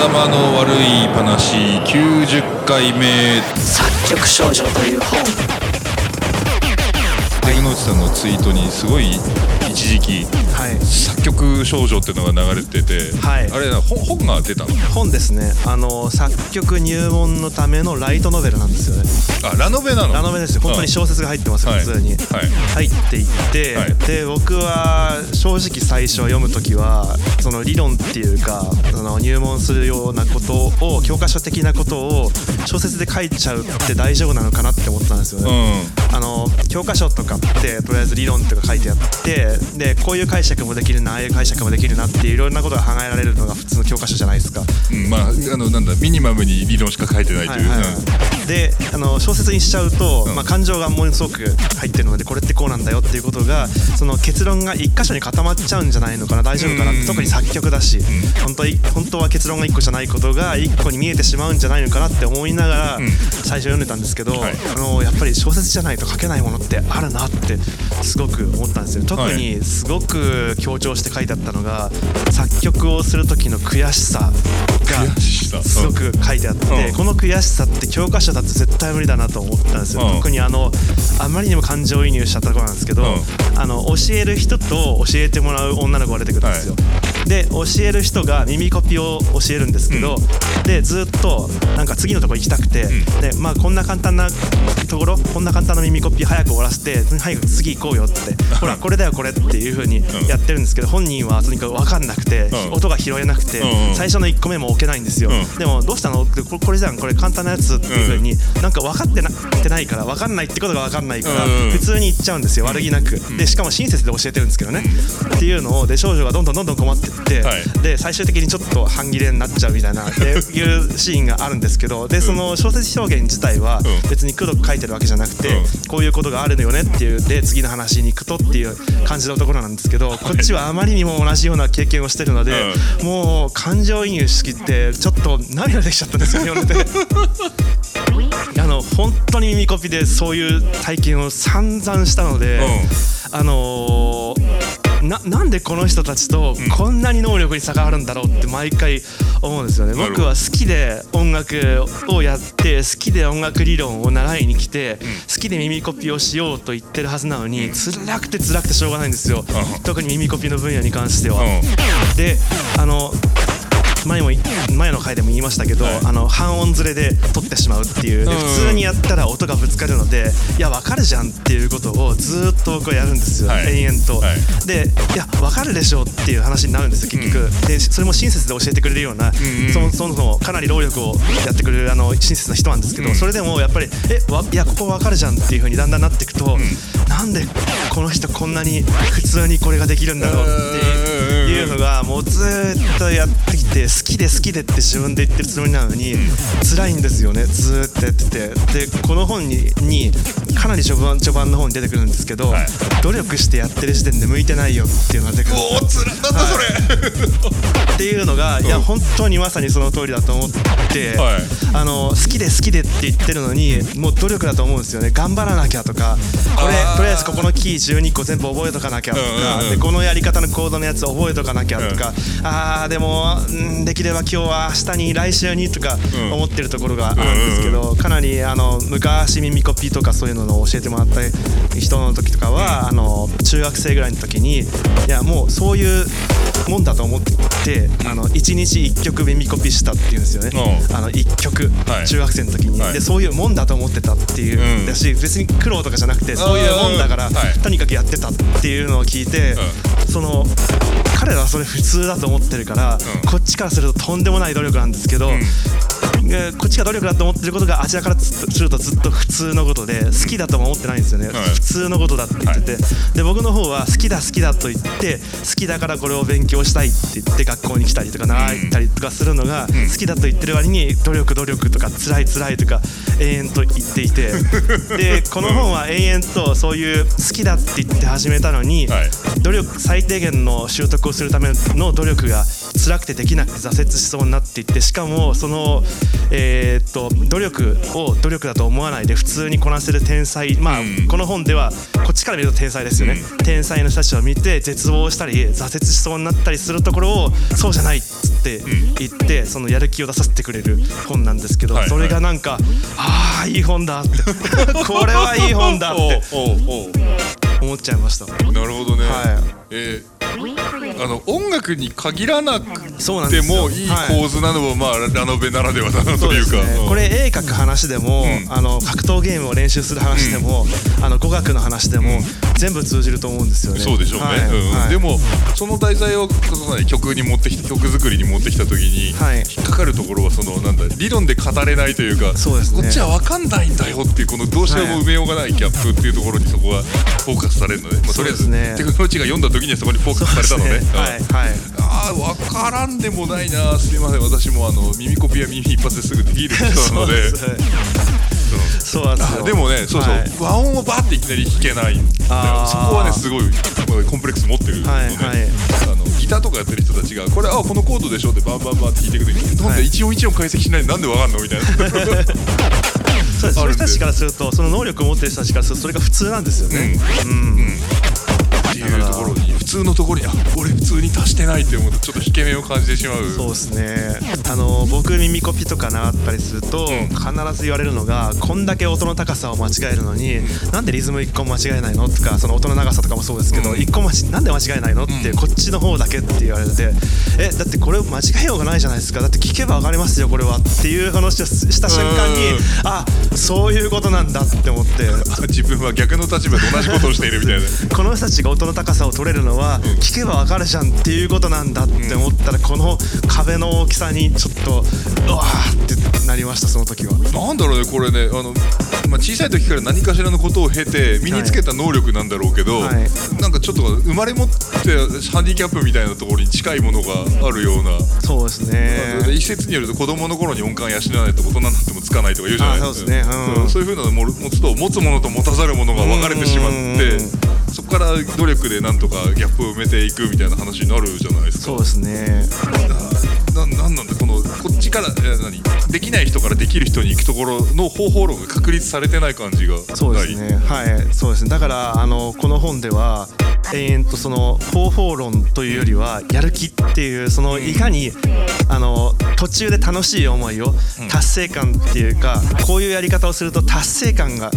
頭の悪い話90回目。作曲少女という本。竹野内さんのツイートにすごい一時期はい。作曲少女っていうのが流れてて、はい。あれな本本が出たの？本ですね。あの作曲入門のためのライトノベルなんですよね。あラノベなの？ラノベですよ。本当に小説が入ってます普通に、はい。入っていって、はい。で僕は正直最初読む時はその理論っていうかその入門するようなことを教科書的なことを小説で書いちゃうって大丈夫なのかなって思ってたんですよね、うあの教科書とかってとりあえず理論とか書いてあってでこういう解釈もできるなああいう解釈もできるなっていろんなことが考えられるのが普通の教科書じゃないですか。ん、うん、まああのなんだミニマムに理論しか書いてないという、はいはい。はい、であの小説にしちゃうと、うん。まあ、感情がものすごく入ってるのでこれってこうなんだよっていうことがその結論が一箇所に固まっちゃうんじゃないのかな大丈夫かなっうん。て特に作曲だし、本当に本当は結論が一個じゃないことが一個に見えてしまうんじゃないのかなって思いながらん。最初読んでたんですけど、はい。あのやっぱり小説じゃないと書けないものってあるなってすごく思ったんですよ。特にすごく強調して書いてあったのが作曲をする時の悔しさがすごく書いてあって、うん。この悔しさって教科書だと絶対無理だなと思ったんですよ、うん。特にあのあまりにも感情移入しちゃったところなんですけど、うん。あの教える人と教えてもらう女の子が出てくるんですよ、で教える人が耳コピを教えるんですけど、でずっとなんか次のとこ行きたくて、でまあこんな簡単なところこんな簡単な耳コピ早く終わらせて早く次行こうよってほらこれだよこれっていう風にやってるんですけど本人はとにかく分かんなくて、うん。音が拾えなくて、うんうん。最初の1個目も置けないんですよ、うん。でもどうしたの？ってこれじゃんこれ簡単なやつっていう風に、なんか分かってなってないから分かんないってことが分かんないから、うん普通に言っちゃうんですよ。悪気なく、でしかも親切で教えてるんですけどね、っていうのをで少女がどんどんどんどん困ってって、はい。で最終的にちょっと半切れになっちゃうみたいな でいうシーンがあるんですけどでその小説表現自体はうん。別に黒く書いてるわけじゃなくて、うん。こういうことがあるのよねっていうで次の話に行くとっていう感じのところなんですけどこっちはあまりにも同じような経験をしてるので、もう感情移入しきってちょっと涙できちゃったんですよ読んでて。あの本当に耳コピでそういう体験を散々したので、あのーななんでこの人たちとこんなに能力に差があるんだろうって毎回思うんですよね。僕は好きで音楽をやって好きで音楽理論を習いに来て、好きで耳コピをしようと言ってるはずなのに、辛くて辛くてしょうがないんですよ、うん。特に耳コピの分野に関しては。うん。であの前も前の回でも言いましたけど、はい。あの半音ずれで撮ってしまうっていう。でうん普通にやったら音がぶつかるのでいや分かるじゃんっていうことをずーっと僕はやるんですよ、はい。延々と、はい。でいや分かるでしょっていう話になるんですよ結局、でそれも親切で教えてくれるような、んうん。そもそもかなり労力をやってくれるあの親切な人なんですけど、うん。それでもやっぱりえわいやここ分かるじゃんっていう風にだんだんなっていくと、なんでこの人こんなに普通にこれができるんだろうっていうのがもうずーっとやってきて好きで好きでって自分で言ってるつもりなのに辛いんですよね。ずーっとやってて。でこの本ににかなり序盤序盤の方に出てくるんですけど、はい。努力してやってる時点で向いてないよっていうのが出てくるおおつらなんだそれ、っていうのがいや本当にまさにその通りだと思って、はい。あの好きで好きでって言ってるのにもう努力だと思うんですよね。頑張らなきゃとかこれとりあえずここのキー12個全部覚えとかなきゃとか、うんうんうん。でこのやり方のコードのやつ覚えとかなきゃとか、あーでも、うん、できれば今日は明日に来週にとかうん。思ってるところがあるんですけど、かなりあの昔耳コピとかそういうのを教えてもらった人の時とかは、あの中学生ぐらいの時にいやもうそういうもんだと思ってあの1日1曲耳コピしたっていうんですよね、うん。あの1曲、はい。中学生の時に、はい。でそういうもんだと思ってたっていう、うん。だし別に苦労とかじゃなくてそういうもんだから、とにかくやってたっていうのを聞いて、その彼らはそれ普通だと思ってるから、うん。こっちからするととんでもない努力なんですけど、えーこっちが努力だと思ってることがあちらからするとずっと普通のことで好きだとも思ってないんですよね、はい。普通のことだって言ってて、で僕の方は好きだ好きだと言って好きだからこれを勉強したいって言って学校に来たりとか習ったりとかするのが好きだと言ってる割に努力努力とか辛い辛いとか延々と言っていて。でこの本は延々とそういう好きだって言って始めたのに、はい。努力最低限の習得をするための努力が辛くてできなくて挫折しそうになっていってしかもその、えーっと努力を努力だと思わないで普通にこなせる天才。まあ、うん。この本ではこっちから見ると天才ですよね、天才の人たちを見て絶望したり挫折しそうになったりするところをそうじゃないっつっって言ってそのやる気を出させてくれる本なんですけどはい。それがなんかああいい本だって。これはいい本だって。思っちゃいました。なるほどね、はい。えーあの音楽に限らなくてもいいはい構図なのも、まあラノベならではだなというか。うんこれ絵描く話でも、ん。あの格闘ゲームを練習する話でも、あの語学の話でも、全部通じると思うんですよね。そうでしょうね、はい。うん。はい。でもその題材を曲に持ってきて曲作りに持ってきた時に、はい。引っかかるところはそのなんだ理論で語れないというかそうですね。こっちは分かんないんだよっていうこのどうしても埋めようがないギャップっていうところにそこはフォーカスされるので、まあ、とりあえず、ね。テクノロジーが読んだ時にはそこにフォーカスされたのね。ですうんはい。はい。ああ分からんでもないな。すみません。私もあの耳コピは耳一発ですぐできる人なので。そうなんですよ。あでもねそうそう、はい。和音をバーっていきなり弾けない。んだよあー。そこはねすごいコンプレックス持ってるので、はいはい。あのギターとかやってる人たちがこれあこのコードでしょ？ってバンバンバンって弾いていく時になんはいで一音一音解析しないでなんでわかんの？みたいな。そうです。そういう人たちからするとその能力を持ってる人たちからするとそれが普通なんですよね。っていうところに普通のところにあ俺普通に達してないって思うとちょっと引け目を感じてしまう。そうですね。あの僕耳コピとか習ったりすると、ん。必ず言われるのがこんだけ音の高さを間違えるのに、なんでリズム1個も間違えないのとかその音の長さとかもそうですけど、うん。1個間違なんで間違えないのって、こっちの方だけって言われてえだってこれ間違えようがないじゃないですか。だって聞けば分かりますよこれはっていう話をした瞬間に、うん。あそういうことなんだって思って。あ 自分は逆の立場で同じことをしているみたいな。この人たちが音の高さを取れるのは聞けばわかるじゃんっていうことなんだって思ったらこの壁の大きさにちょっとうわーってなりましたその時は。なんだろうねこれねあの、まあ、小さい時から何かしらのことを経て身につけた能力なんだろうけど、はい。なんかちょっと生まれ持ってハンディキャップみたいなところに近いものがあるような、そうですね。一説によると子供の頃に音感養わないと大人になってもつかないとか言う。じゃないあそうですね。うん。そういうふうなのを持つと持つものと持たざるものが分かれてしまってうんそこから努力でなんとかギャップを埋めていくみたいな話になるじゃないですか。そうですね。ななんなんだこのこっちからえ何？できない人からできる人に行くところの方法論が確立されてない感じがそうですね。はい。そうですね。だからあのこの本では延々とその方法論というよりはやる気っていうそのいかにあの途中で楽しい思いを達成感っていうかこういうやり方をすると達成感が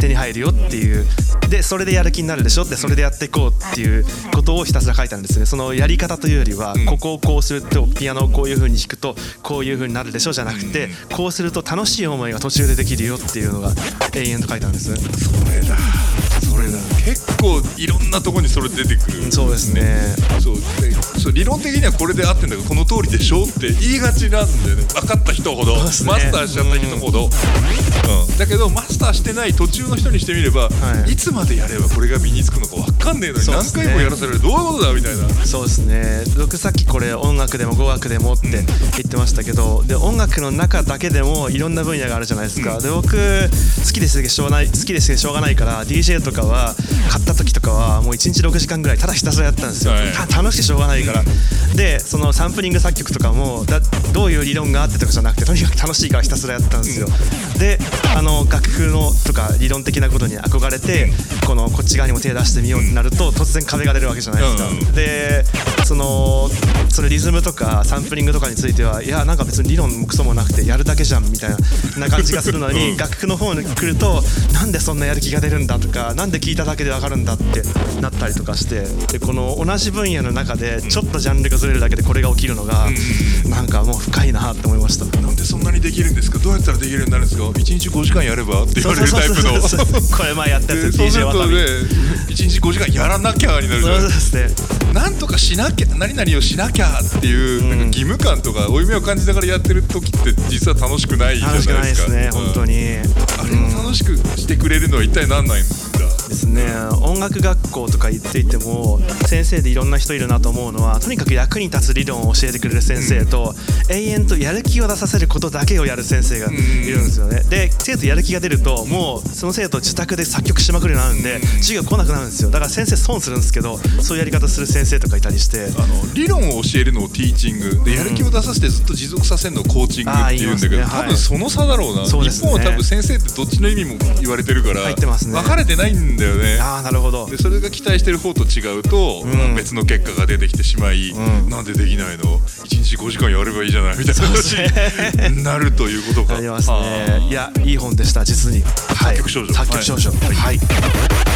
手に入るよっていうでそれでやる気になるでしょ？ってそれでやっていこうっていうことをひたすら書いてあるんですね。そのやり方というよりは、ん。ここをこうするとピアノをこういう風に弾くとこういう風になるでしょ？じゃなくて、こうすると楽しい思いが途中でできるよっていうのが永遠と書いてあるんです。ねそれだそれだ結構いろんなところにそれ出てくる。そうですね。そう。でそう理論的にはこれで合ってんだけどこの通りでしょって言いがちなんだよね。分かった人ほど、ね。マスターしちゃった人ほど、うん。だけどマスターしてない途中の人にしてみれば、はい。い、つまでやればこれが身につくのか分かんねえのに何そうですね。回もやらされるどういうことだみたいな。そうですね。僕さっきこれ音楽でも語学でもって言ってましたけどで音楽の中だけでもいろんな分野があるじゃないですか、で僕好きですけどしょうがない好きですけどしょうがないから DJ とかは買った時とかはもう1日6時間ぐらいただひたすらやったんですよ、はい。た楽しくてしょうがないから、でそのサンプリング作曲とかもだどういう理論があってとかじゃなくてとにかく楽しいからひたすらやったんですよ、であの楽譜のとか理論的なことに憧れてこのこっち側にも手出してみようってなると突然壁が出るわけじゃないですか、うん。でそのそのリズムとかサンプリングとかについてはいやなんか別に理論もクソもなくてやるだけじゃんみたいなな感じがするのに、楽譜の方に来るとなんでそんなやる気が出るんだとかなんで聞いただけでわかるんだってなったりとかしてでこの同じ分野の中でちょっとジャンルがずれるだけでこれが起きるのがなんかもう深いなって思いました。なんでそんなにできるんですか？どうやったらできるようになるんですか？1日5時間やればって言われるタイプの。これ前やったやつ DJ るとねわたび1日5時間やらなきゃになるじゃそうないですね。なんとかしなきゃ何々をしなきゃっていう、なんか義務感とか負い目を感じながらやってる時って実は楽しくないじゃないですか。楽しくないですね本当に、に。あれを楽しくしてくれるのは一体何なんだですね。音楽学校とか言っていても先生でいろんな人いるなと思うのはとにかく役に立つ理論を教えてくれる先生と、永遠とやる気を出させることだけをやる先生がいるんですよね、で生徒やる気が出るともうその生徒自宅で作曲しまくるようになるん。で、授業来なくなるんですよ。だから先生損するんですけどそういうやり方する先生とかいたりして。あの理論を教えるのをティーチング。でやる気を出させてずっと持続させるのをコーチングっていうんだけど、ねはい多分その差だろうな、そうですね。日本は多分先生ってどっちの意味も言われてるから分かれてないんだよね。ああなるほど。でそれが期待してる方と違うと、ん。別の結果が出てきてしまい、うん。なんでできないの？1日5時間やればいいじゃない？みたいな話になるということか。ありますはねいやいい本でした実に。はい。作曲少女。作曲少女。はい。はい